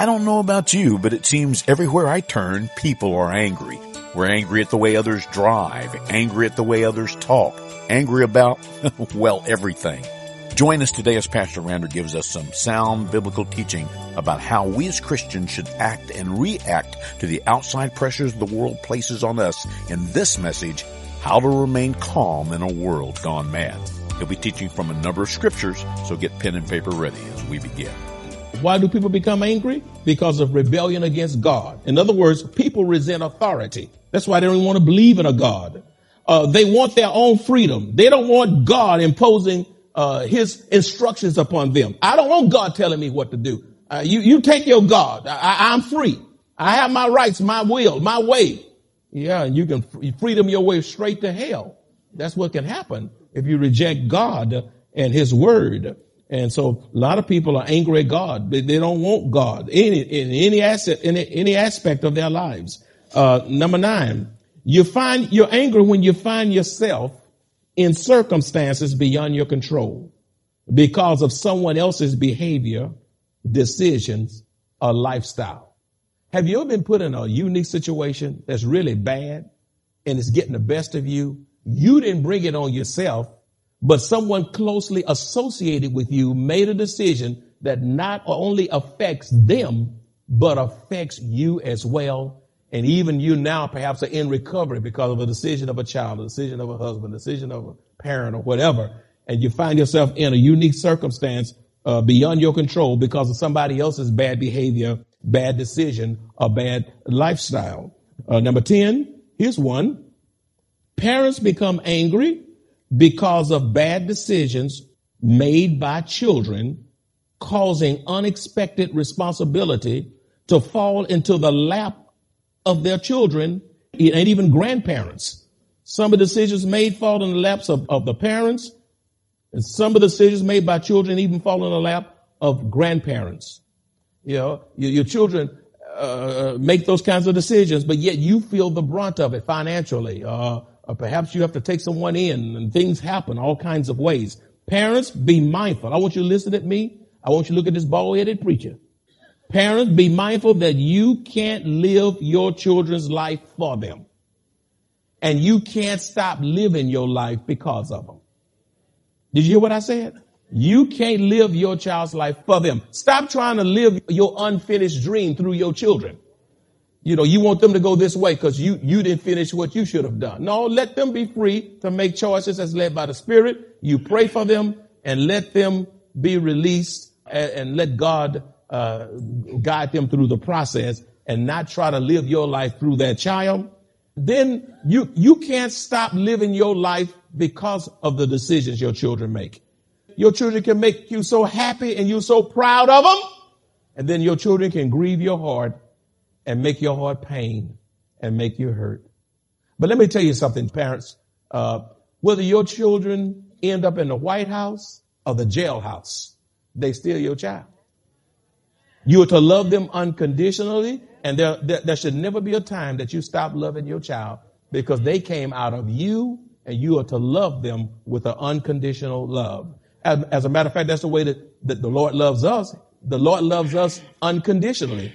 I don't know about you, but it seems everywhere I turn, people are angry. We're angry at the way others drive, angry at the way others talk, angry about, well, everything. Join us today as Pastor Draper gives us some sound biblical teaching about how we as Christians should act and react to the outside pressures the world places on us in this message, How to Remain Calm in a World Gone Mad. He'll be teaching from a number of scriptures, so get pen and paper ready as we begin. Why do people become angry? Because of rebellion against God. In other words, people resent authority. That's why they don't want to believe in a God. Uh, they want their own freedom. They don't want God imposing uh, his instructions upon them. I don't want God telling me what to do. Uh, you, you take your God. I, I'm free. I have my rights, my will, my way. Yeah, and you can freedom your way straight to hell. That's what can happen if you reject God and his word. And so a lot of people are angry at God. They, they don't want God in any asset, in any aspect of their lives. Uh, number nine, you find, you're angry when you find yourself in circumstances beyond your control because of someone else's behavior, decisions, or lifestyle. Have you ever been put in a unique situation that's really bad and it's getting the best of you? You didn't bring it on yourself, but someone closely associated with you made a decision that not only affects them, but affects you as well and even you now perhaps are in recovery because of a decision of a child, a decision of a husband, a decision of a parent or whatever. And you find yourself in a unique circumstance uh, beyond your control because of somebody else's bad behavior, bad decision, or bad lifestyle. Uh, number 10, here's one. Parents become angry because of bad decisions made by children causing unexpected responsibility to fall into the lap of their children and even grandparents. Some of the decisions made fall in the laps of, of the parents, and some of the decisions made by children even fall in the lap of grandparents. You know, your, your children uh, make those kinds of decisions, but yet you feel the brunt of it financially. Uh, or perhaps you have to take someone in and things happen all kinds of ways. Parents, be mindful. I want you to listen at me. I want you to look at this bald-headed preacher. Parents, be mindful that you can't live your children's life for them. And you can't stop living your life because of them. Did you hear what I said? You can't live your child's life for them. Stop trying to live your unfinished dream through your children. You know, you want them to go this way because you, you didn't finish what you should have done. No, let them be free to make choices as led by the Spirit. You pray for them and let them be released and, and let God uh, guide them through the process and not try to live your life through that child, then you, you can't stop living your life because of the decisions your children make. Your children can make you so happy and you're so proud of them. And then your children can grieve your heart and make your heart pain and make you hurt. But let me tell you something, parents. Uh, whether your children end up in the White House or the jailhouse, they still your child. You are to love them unconditionally, and there, there, there, should never be a time that you stop loving your child because they came out of you, and you are to love them with an unconditional love. As, as a matter of fact, that's the way that, that the Lord loves us. The Lord loves us unconditionally.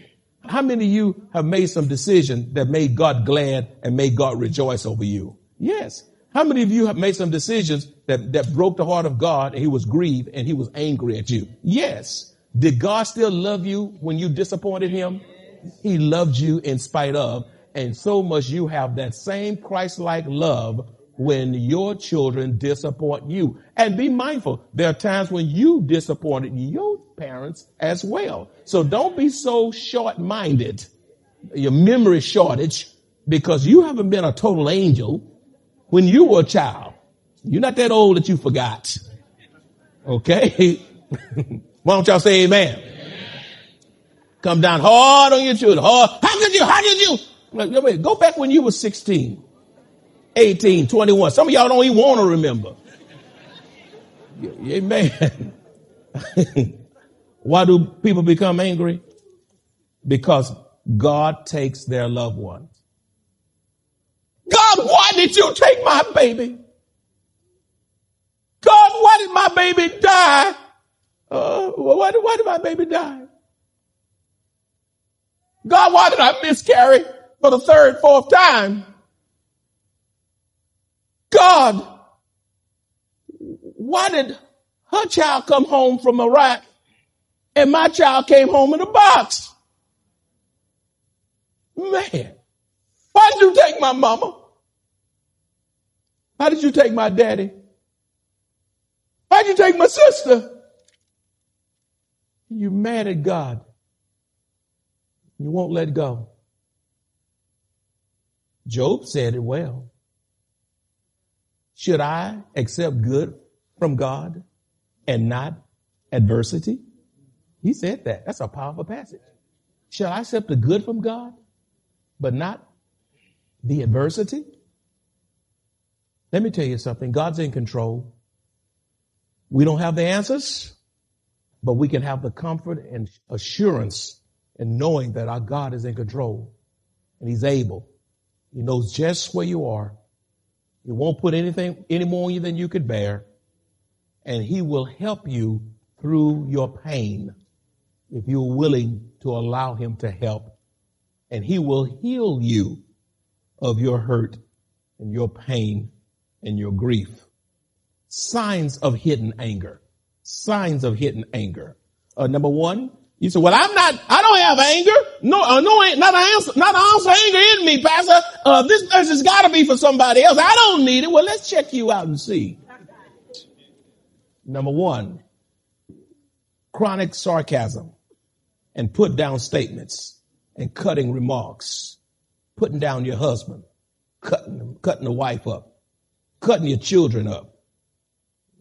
How many of you have made some decision that made God glad and made God rejoice over you? Yes. How many of you have made some decisions that, that broke the heart of God and he was grieved and he was angry at you? Yes. Did God still love you when you disappointed him? He loved you in spite of. And so must you have that same Christ-like love when your children disappoint you. And be mindful, there are times when you disappointed your parents as well. So don't be so short-minded, your memory shortage, because you haven't been a total angel when you were a child. You're not that old that you forgot. Okay? Why don't y'all say amen? amen? Come down hard on your children. Hard. How could you? How did you? Go back when you were 16, 18, 21. Some of y'all don't even want to remember. Amen. Why do people become angry? Because God takes their loved ones. God, why did you take my baby? God, why did my baby die? Uh, why, why did my baby die? God, why did I miscarry for the third, fourth time? God, why did her child come home from Iraq and my child came home in a box? Man, why did you take my mama? Why did you take my daddy? Why did you take my sister? You mad at God. You won't let go. Job said it well. Should I accept good from God and not adversity? He said that. That's a powerful passage. Shall I accept the good from God, but not the adversity? Let me tell you something. God's in control. We don't have the answers, but we can have the comfort and assurance in knowing that our God is in control and he's able. He knows just where you are. He won't put anything any more on you than you could bear. And he will help you through your pain if you're willing to allow him to help. And he will heal you of your hurt and your pain and your grief. Signs of hidden anger. Signs of hidden anger. Uh, number one, you say, well, I'm not, I don't have anger. No, uh, no, not an ounce, not an ounce of anger in me, pastor. Uh, This has gotta be for somebody else. I don't need it. Well, let's check you out and see. Number one, chronic sarcasm and put down statements and cutting remarks, putting down your husband, cutting, cutting the wife up, cutting your children up,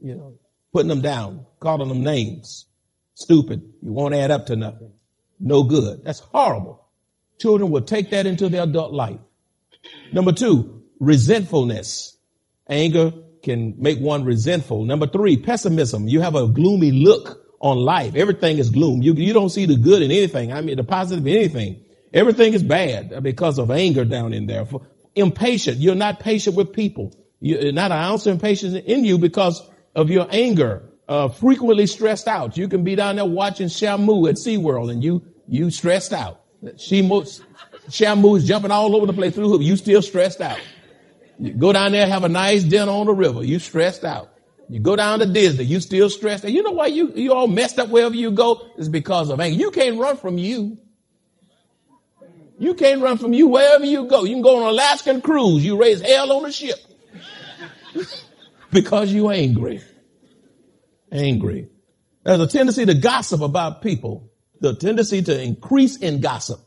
you know, putting them down, calling them names. Stupid. You won't add up to nothing. No good. That's horrible. Children will take that into their adult life. Number two, resentfulness. Anger can make one resentful. Number three, pessimism. You have a gloomy look on life. Everything is gloom. You, you don't see the good in anything. I mean, the positive in anything. Everything is bad because of anger down in there. For, impatient. You're not patient with people. You're not an ounce of impatience in you because of your anger. Uh, frequently stressed out. You can be down there watching Shamu at SeaWorld and you, you stressed out. Shamu, Shamu is jumping all over the place through hoop. You still stressed out. You go down there, have a nice dinner on the river. You stressed out. You go down to Disney. You still stressed out. You know why you, you all messed up wherever you go? It's because of anger. You can't run from you. You can't run from you wherever you go. You can go on an Alaskan cruise. You raise hell on the ship because you angry. Angry. There's a tendency to gossip about people. The tendency to increase in gossip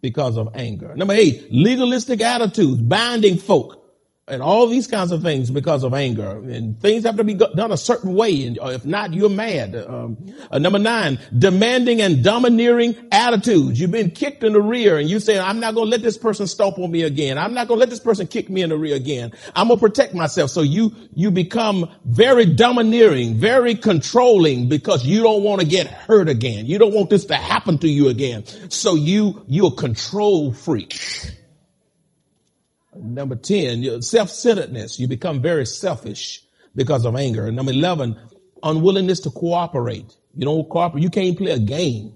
because of anger. Number eight, legalistic attitudes, binding folk and all these kinds of things because of anger. And things have to be done a certain way and if not you're mad. Um, uh, number nine demanding and domineering attitudes. You've been kicked in the rear and you say i'm not going to let this person stomp on me again. I'm not going to let this person kick me in the rear again. I'm going to protect myself. So you you become very domineering very controlling because you don't want to get hurt again. You don't want this to happen to you again. So you you're a control freak Number 10, self-centeredness. You become very selfish because of anger. Number 11, unwillingness to cooperate. You don't cooperate. You can't play a game.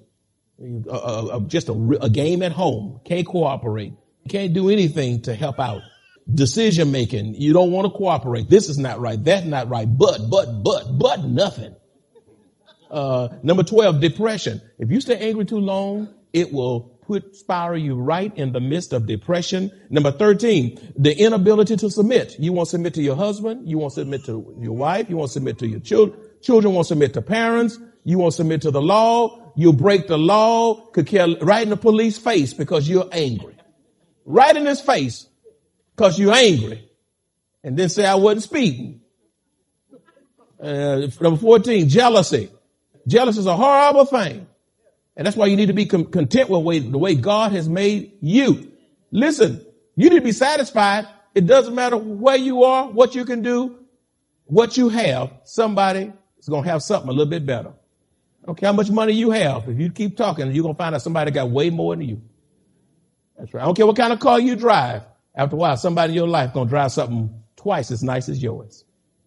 Uh, uh, uh, just a, a game at home. Can't cooperate. You can't do anything to help out. Decision making. You don't want to cooperate. This is not right. That's not right. But, but, but, but nothing. Uh, number 12, depression. If you stay angry too long, it will put spiral you right in the midst of depression. Number 13, the inability to submit. You won't submit to your husband. You won't submit to your wife. You won't submit to your children. Children won't submit to parents. You won't submit to the law. You'll break the law, could kill right in the police face because you're angry. Right in his face because you're angry. And then say I wasn't speaking. Uh, number 14, jealousy. Jealousy is a horrible thing. And that's why you need to be content with the way, God has made you. Listen, you need to be satisfied. It doesn't matter where you are, what you can do, what you have. Somebody is going to have something a little bit better. Okay, how much money you have. If you keep talking, you're going to find out somebody got way more than you. That's right. I don't care what kind of car you drive. After a while, somebody in your life going to drive something twice as nice as yours.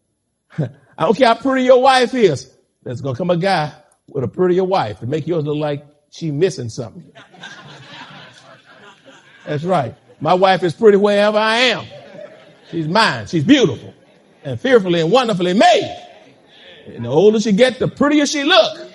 I don't care how pretty your wife is. There's going to come a guy with a prettier wife to make yours look like she missing something. That's right. My wife is pretty wherever I am. She's mine. She's beautiful and fearfully and wonderfully made. And the older she gets, the prettier she look.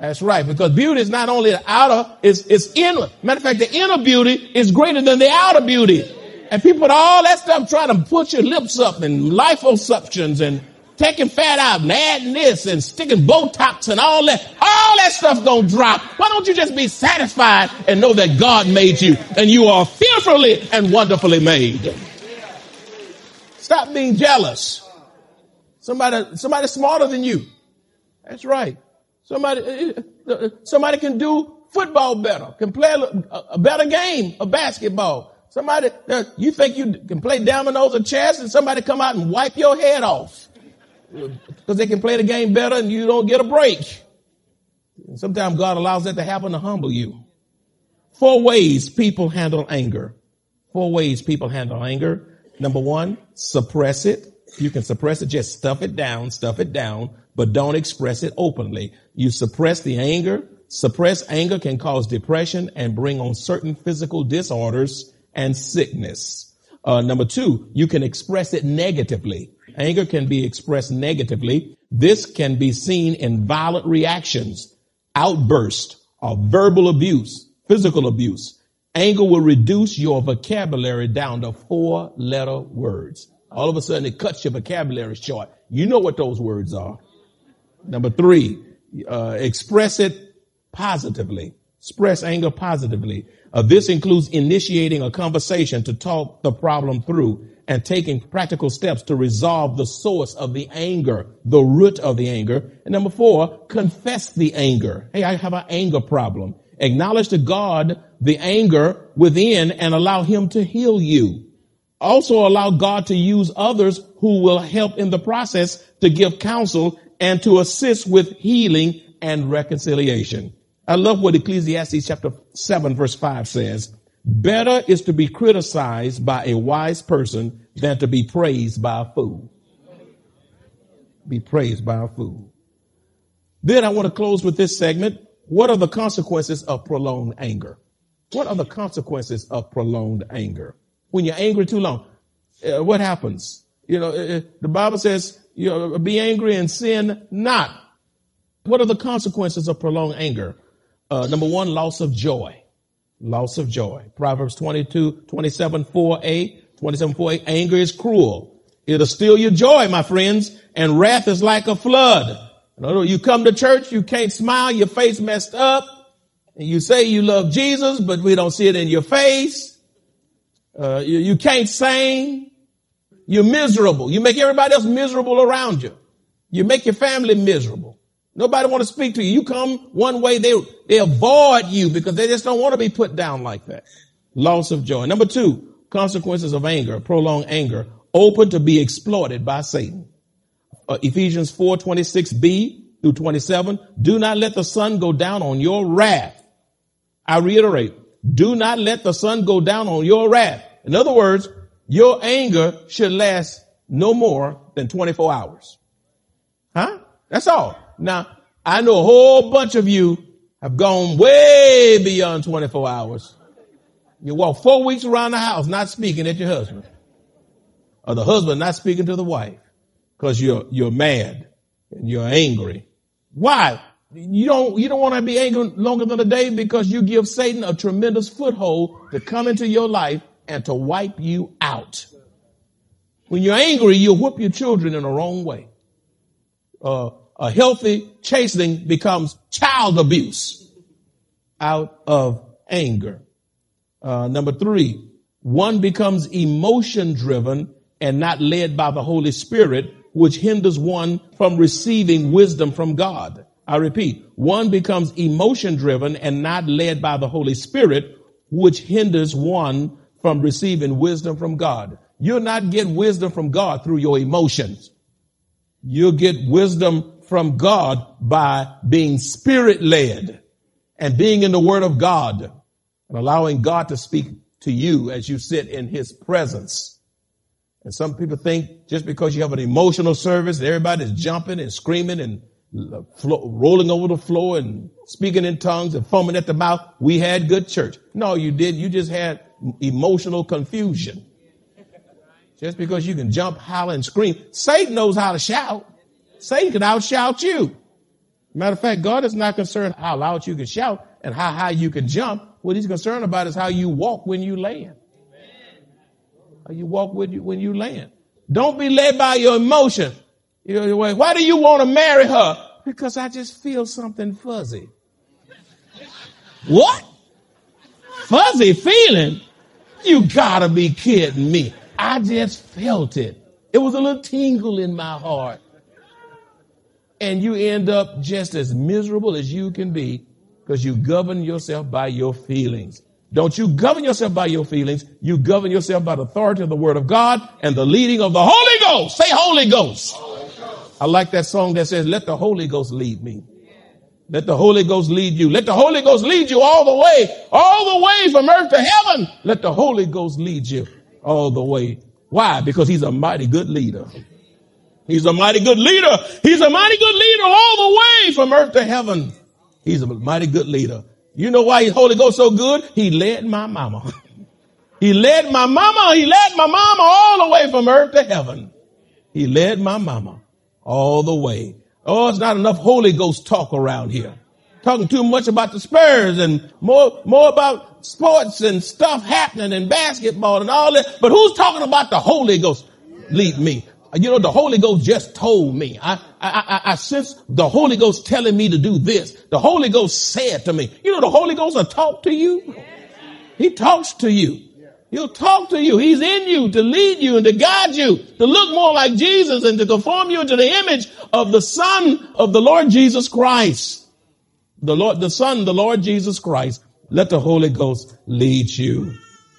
That's right, because beauty is not only the outer, it's, it's inner. Matter of fact, the inner beauty is greater than the outer beauty. And people put all that stuff trying to put your lips up and liposuctions and taking fat out and adding this and sticking Botox and all that. All that stuff gonna drop. Why don't you just be satisfied and know that God made you and you are fearfully and wonderfully made? Stop being jealous. Somebody, somebody smarter than you. That's right. Somebody, uh, uh, uh, somebody can do football better, can play a, a better game of basketball. Somebody, you think you can play dominoes or chess and somebody come out and wipe your head off because they can play the game better and you don't get a break. sometimes God allows that to happen to humble you. Four ways people handle anger. Four ways people handle anger. Number one, suppress it. You can suppress it, just stuff it down, stuff it down, but don't express it openly. You suppress the anger. Suppress anger can cause depression and bring on certain physical disorders and sickness. Uh, number two, you can express it negatively. Anger can be expressed negatively. This can be seen in violent reactions, outbursts, or verbal abuse, physical abuse. Anger will reduce your vocabulary down to four letter words. All of a sudden it cuts your vocabulary short. You know what those words are. Number three, uh, express it positively. Express anger positively. Uh, this includes initiating a conversation to talk the problem through and taking practical steps to resolve the source of the anger, the root of the anger. And number four, confess the anger. Hey, I have an anger problem. Acknowledge to God the anger within and allow him to heal you. Also allow God to use others who will help in the process to give counsel and to assist with healing and reconciliation. I love what Ecclesiastes chapter 7 verse 5 says. Better is to be criticized by a wise person than to be praised by a fool. Be praised by a fool. Then I want to close with this segment. What are the consequences of prolonged anger? What are the consequences of prolonged anger? When you're angry too long, uh, what happens? You know, uh, uh the Bible says, you know, be angry and sin not. What are the consequences of prolonged anger? Uh, number one, loss of joy. Loss of joy. Proverbs 22, 27, 4a, 27, 4a, anger is cruel. It'll steal your joy, my friends, and wrath is like a flood. You come to church, you can't smile, your face messed up, and you say you love Jesus, but we don't see it in your face. Uh, you, you can't sing. You're miserable. You make everybody else miserable around you. You make your family miserable. Nobody want to speak to you. You come one way, they, they avoid you because they just don't want to be put down like that. Loss of joy. Number two, consequences of anger, prolonged anger, open to be exploited by Satan. Uh, Ephesians 4, 26b through 27. Do not let the sun go down on your wrath. I reiterate, do not let the sun go down on your wrath. In other words, your anger should last no more than 24 hours. Huh? That's all. Now, I know a whole bunch of you have gone way beyond 24 hours. You walk four weeks around the house not speaking at your husband. Or the husband not speaking to the wife. Cause you're, you're mad and you're angry. Why? You don't, you don't want to be angry longer than a day because you give Satan a tremendous foothold to come into your life and to wipe you out. When you're angry, you'll whip your children in the wrong way. Uh, a healthy chastening becomes child abuse out of anger. Uh, number three, one becomes emotion driven and not led by the Holy Spirit, which hinders one from receiving wisdom from God. I repeat, one becomes emotion driven and not led by the Holy Spirit, which hinders one from receiving wisdom from God. You'll not get wisdom from God through your emotions. You'll get wisdom from God by being spirit led and being in the word of God and allowing God to speak to you as you sit in his presence. And some people think just because you have an emotional service, everybody's jumping and screaming and flo- rolling over the floor and speaking in tongues and foaming at the mouth. We had good church. No, you did. You just had emotional confusion. Just because you can jump, holler, and scream. Satan knows how to shout. Satan can outshout you. Matter of fact, God is not concerned how loud you can shout and how high you can jump. What he's concerned about is how you walk when you land. How you walk when you, when you land. Don't be led by your emotion. Why do you want to marry her? Because I just feel something fuzzy. what? Fuzzy feeling? You gotta be kidding me. I just felt it. It was a little tingle in my heart. And you end up just as miserable as you can be because you govern yourself by your feelings. Don't you govern yourself by your feelings. You govern yourself by the authority of the word of God and the leading of the Holy Ghost. Say Holy Ghost. I like that song that says, let the Holy Ghost lead me. Let the Holy Ghost lead you. Let the Holy Ghost lead you all the way, all the way from earth to heaven. Let the Holy Ghost lead you all the way. Why? Because he's a mighty good leader. He's a mighty good leader. He's a mighty good leader all the way from earth to heaven. He's a mighty good leader. You know why his Holy Ghost so good? He led my mama. he led my mama. He led my mama all the way from earth to heaven. He led my mama all the way. Oh, it's not enough Holy Ghost talk around here. Talking too much about the Spurs and more, more about sports and stuff happening and basketball and all that. But who's talking about the Holy Ghost? Lead me. You know, the Holy Ghost just told me. I, I, I, I sense the Holy Ghost telling me to do this. The Holy Ghost said to me, you know, the Holy Ghost will talk to you. He talks to you. He'll talk to you. He's in you to lead you and to guide you, to look more like Jesus and to conform you into the image of the Son of the Lord Jesus Christ. The Lord, the Son, the Lord Jesus Christ. Let the Holy Ghost lead you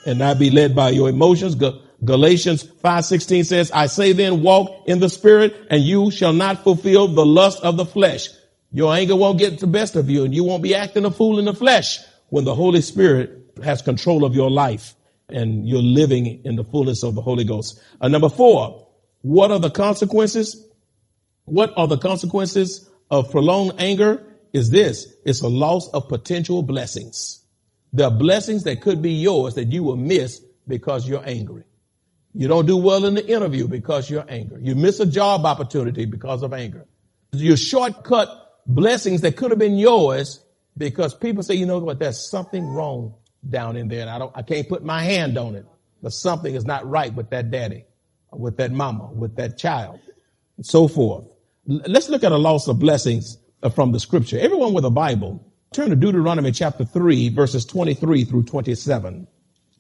and not be led by your emotions. Galatians 5:16 says, I say then walk in the spirit and you shall not fulfill the lust of the flesh. Your anger won't get the best of you and you won't be acting a fool in the flesh when the Holy Spirit has control of your life and you're living in the fullness of the Holy Ghost. Uh, number four, what are the consequences? What are the consequences of prolonged anger? Is this, it's a loss of potential blessings. Are blessings that could be yours that you will miss because you're angry. You don't do well in the interview because you're angry. You miss a job opportunity because of anger. You shortcut blessings that could have been yours because people say, you know what, there's something wrong down in there and I don't, I can't put my hand on it, but something is not right with that daddy, with that mama, with that child, and so forth. Let's look at a loss of blessings uh, from the scripture. Everyone with a Bible, turn to Deuteronomy chapter 3 verses 23 through 27.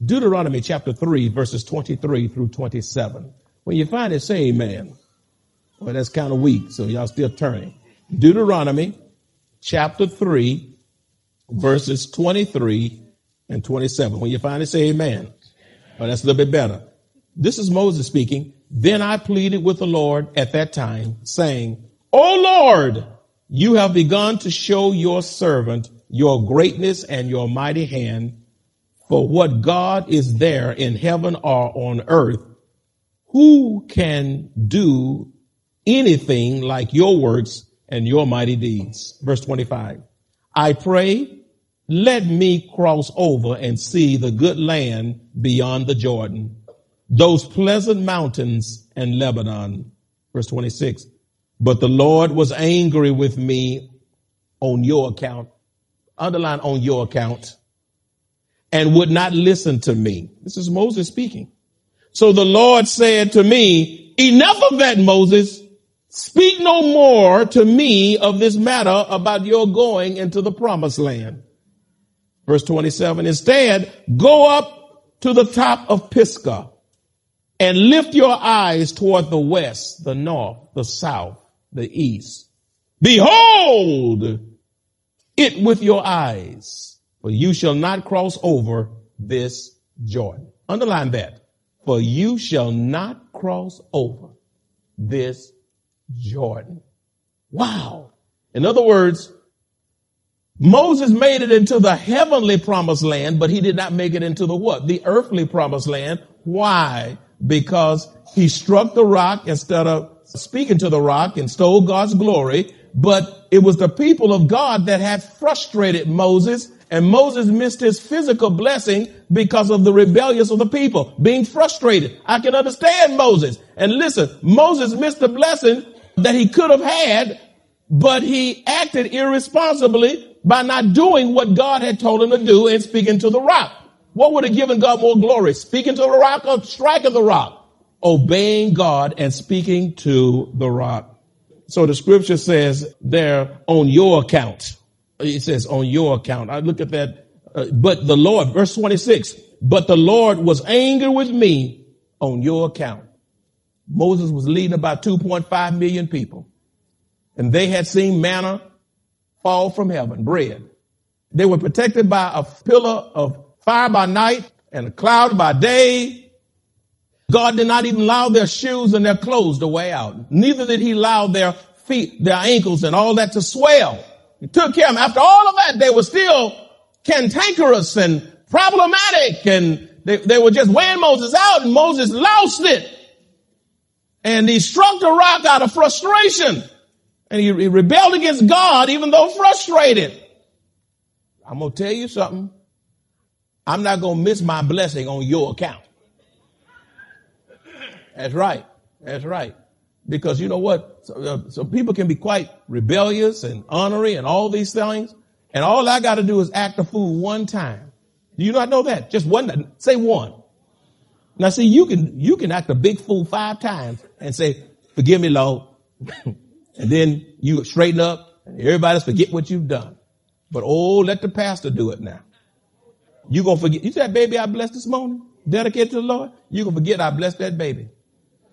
Deuteronomy chapter 3 verses 23 through 27. When you find it, say amen. Well, that's kind of weak, so y'all still turning. Deuteronomy chapter 3 verses 23 and 27. When you find it, say amen. Well, that's a little bit better. This is Moses speaking. Then I pleaded with the Lord at that time saying, O Lord, you have begun to show your servant your greatness and your mighty hand for what God is there in heaven or on earth, who can do anything like your works and your mighty deeds? Verse 25. I pray, let me cross over and see the good land beyond the Jordan, those pleasant mountains and Lebanon. Verse 26. But the Lord was angry with me on your account. Underline on your account and would not listen to me. This is Moses speaking. So the Lord said to me, enough of that, Moses. Speak no more to me of this matter about your going into the promised land. Verse 27, instead, go up to the top of Pisgah and lift your eyes toward the west, the north, the south, the east. Behold it with your eyes for you shall not cross over this Jordan. Underline that. For you shall not cross over this Jordan. Wow. In other words, Moses made it into the heavenly promised land, but he did not make it into the what? The earthly promised land. Why? Because he struck the rock instead of speaking to the rock and stole God's glory but it was the people of God that had frustrated Moses and Moses missed his physical blessing because of the rebellious of the people being frustrated. I can understand Moses. And listen, Moses missed the blessing that he could have had, but he acted irresponsibly by not doing what God had told him to do and speaking to the rock. What would have given God more glory? Speaking to the rock or striking the rock? Obeying God and speaking to the rock. So the scripture says there on your account. It says on your account. I look at that. Uh, but the Lord, verse 26, but the Lord was angry with me on your account. Moses was leading about 2.5 million people and they had seen manna fall from heaven, bread. They were protected by a pillar of fire by night and a cloud by day. God did not even allow their shoes and their clothes to wear out. Neither did he allow their feet, their ankles and all that to swell. He took care of them. After all of that, they were still cantankerous and problematic and they, they were just wearing Moses out and Moses lost it. And he struck the rock out of frustration and he, he rebelled against God even though frustrated. I'm going to tell you something. I'm not going to miss my blessing on your account. That's right. That's right. Because you know what? So, uh, people can be quite rebellious and honorary and all these things. And all I got to do is act a fool one time. Do you not know that? Just one, say one. Now see, you can, you can act a big fool five times and say, forgive me, Lord. and then you straighten up and everybody's forget what you've done. But oh, let the pastor do it now. You gonna forget, you said, baby I blessed this morning, dedicated to the Lord. You gonna forget I blessed that baby.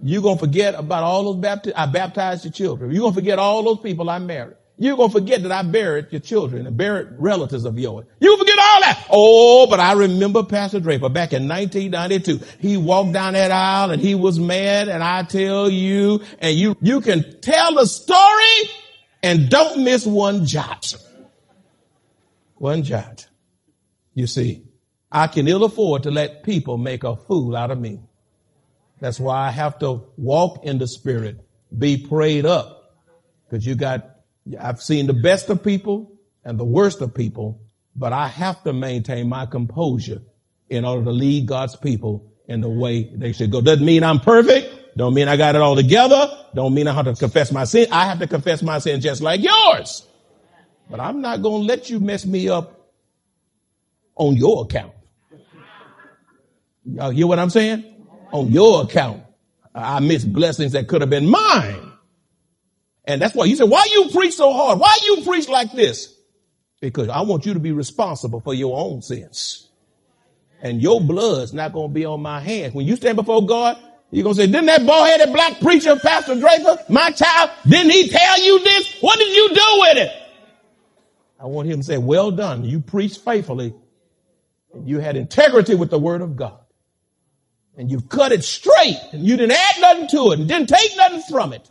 You're going to forget about all those baptized, I baptized your children. You're going to forget all those people I married. You're going to forget that I buried your children and buried relatives of yours. You forget all that. Oh, but I remember Pastor Draper back in 1992. He walked down that aisle and he was mad and I tell you, and you, you can tell the story and don't miss one jot. One jot. You see, I can ill afford to let people make a fool out of me. That's why I have to walk in the spirit, be prayed up. Cause you got, I've seen the best of people and the worst of people, but I have to maintain my composure in order to lead God's people in the way they should go. Doesn't mean I'm perfect. Don't mean I got it all together. Don't mean I have to confess my sin. I have to confess my sin just like yours. But I'm not going to let you mess me up on your account. Y'all hear what I'm saying? On your account. I miss blessings that could have been mine. And that's why you said, why you preach so hard? Why you preach like this? Because I want you to be responsible for your own sins. And your blood's not going to be on my hands. When you stand before God, you're going to say, didn't that bald-headed black preacher, Pastor Draper, my child, didn't he tell you this? What did you do with it? I want him to say, well done. You preached faithfully. You had integrity with the word of God and you've cut it straight and you didn't add nothing to it and didn't take nothing from it.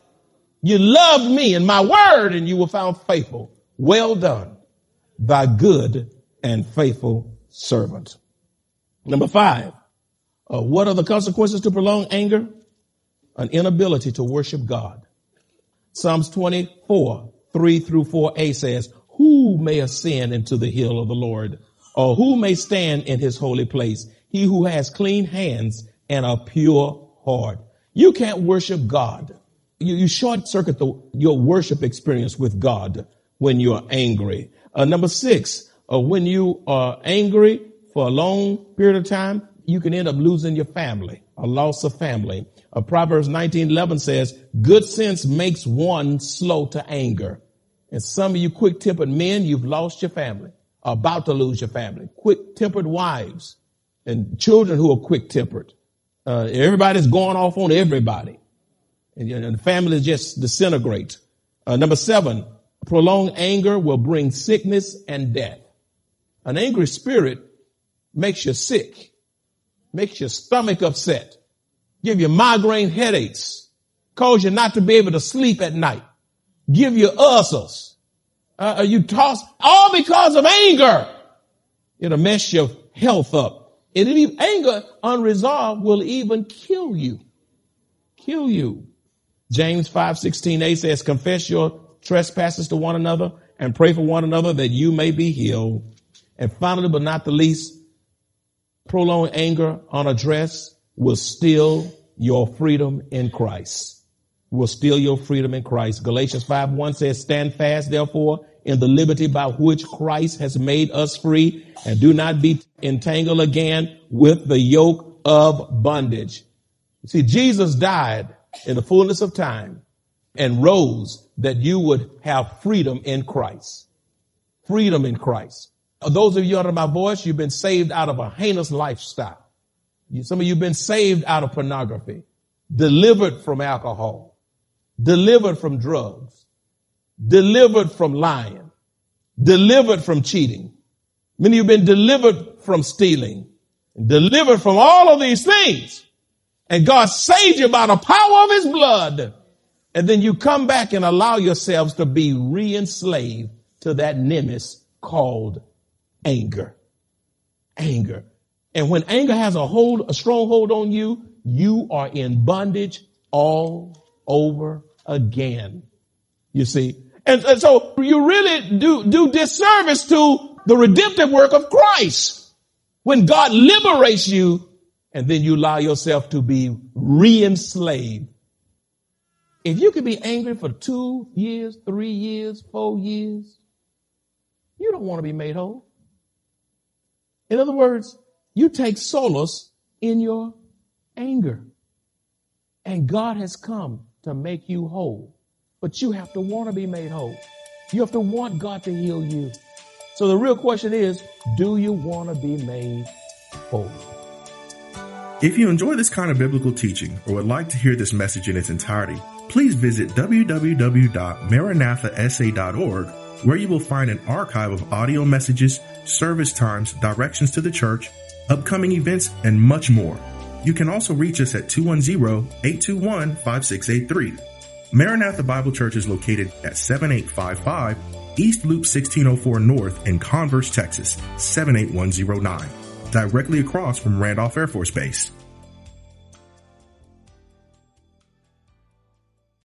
You loved me and my word and you were found faithful. Well done, thy good and faithful servant. Number five, uh, what are the consequences to prolonged anger? An inability to worship God. Psalms 24, 3 through 4a says, who may ascend into the hill of the Lord or who may stand in his holy place? He who has clean hands and a pure heart. You can't worship God. You, you short circuit the, your worship experience with God when you're angry. Uh, number six, uh, when you are angry for a long period of time, you can end up losing your family, a loss of family. Uh, Proverbs 19:11 says, "Good sense makes one slow to anger." And some of you quick-tempered men, you've lost your family, about to lose your family. Quick-tempered wives and children who are quick-tempered. Uh, everybody's going off on everybody. And, and the family just disintegrate. Uh, number seven, prolonged anger will bring sickness and death. An angry spirit makes you sick, makes your stomach upset, give you migraine headaches, cause you not to be able to sleep at night, give you ulcers. Uh, you toss all because of anger. It'll mess your health up. And any anger unresolved will even kill you. Kill you. James 5, 16, a says, confess your trespasses to one another and pray for one another that you may be healed. And finally, but not the least, prolonged anger unaddressed will steal your freedom in Christ. Will steal your freedom in Christ. Galatians 5 1 says, Stand fast, therefore, in the liberty by which Christ has made us free, and do not be entangled again with the yoke of bondage. See, Jesus died in the fullness of time and rose that you would have freedom in Christ. Freedom in Christ. Those of you under my voice, you've been saved out of a heinous lifestyle. Some of you have been saved out of pornography, delivered from alcohol, delivered from drugs, delivered from lying, delivered from cheating. Many of you have been delivered from stealing, delivered from all of these things. And God saved you by the power of his blood. And then you come back and allow yourselves to be re-enslaved to that nemesis called anger. Anger. And when anger has a hold, a stronghold on you, you are in bondage all over again. You see? And, and so you really do, do disservice to the redemptive work of Christ. When God liberates you and then you allow yourself to be re-enslaved. If you could be angry for two years, three years, four years, you don't want to be made whole. In other words, you take solace in your anger. And God has come to make you whole. But you have to want to be made whole. You have to want God to heal you. So the real question is, do you want to be made whole? If you enjoy this kind of biblical teaching or would like to hear this message in its entirety, please visit www.maranathasa.org where you will find an archive of audio messages, service times, directions to the church, upcoming events, and much more. You can also reach us at 210-821-5683. Maranatha Bible Church is located at 7855 East Loop 1604 North in Converse, Texas, 78109, directly across from Randolph Air Force Base.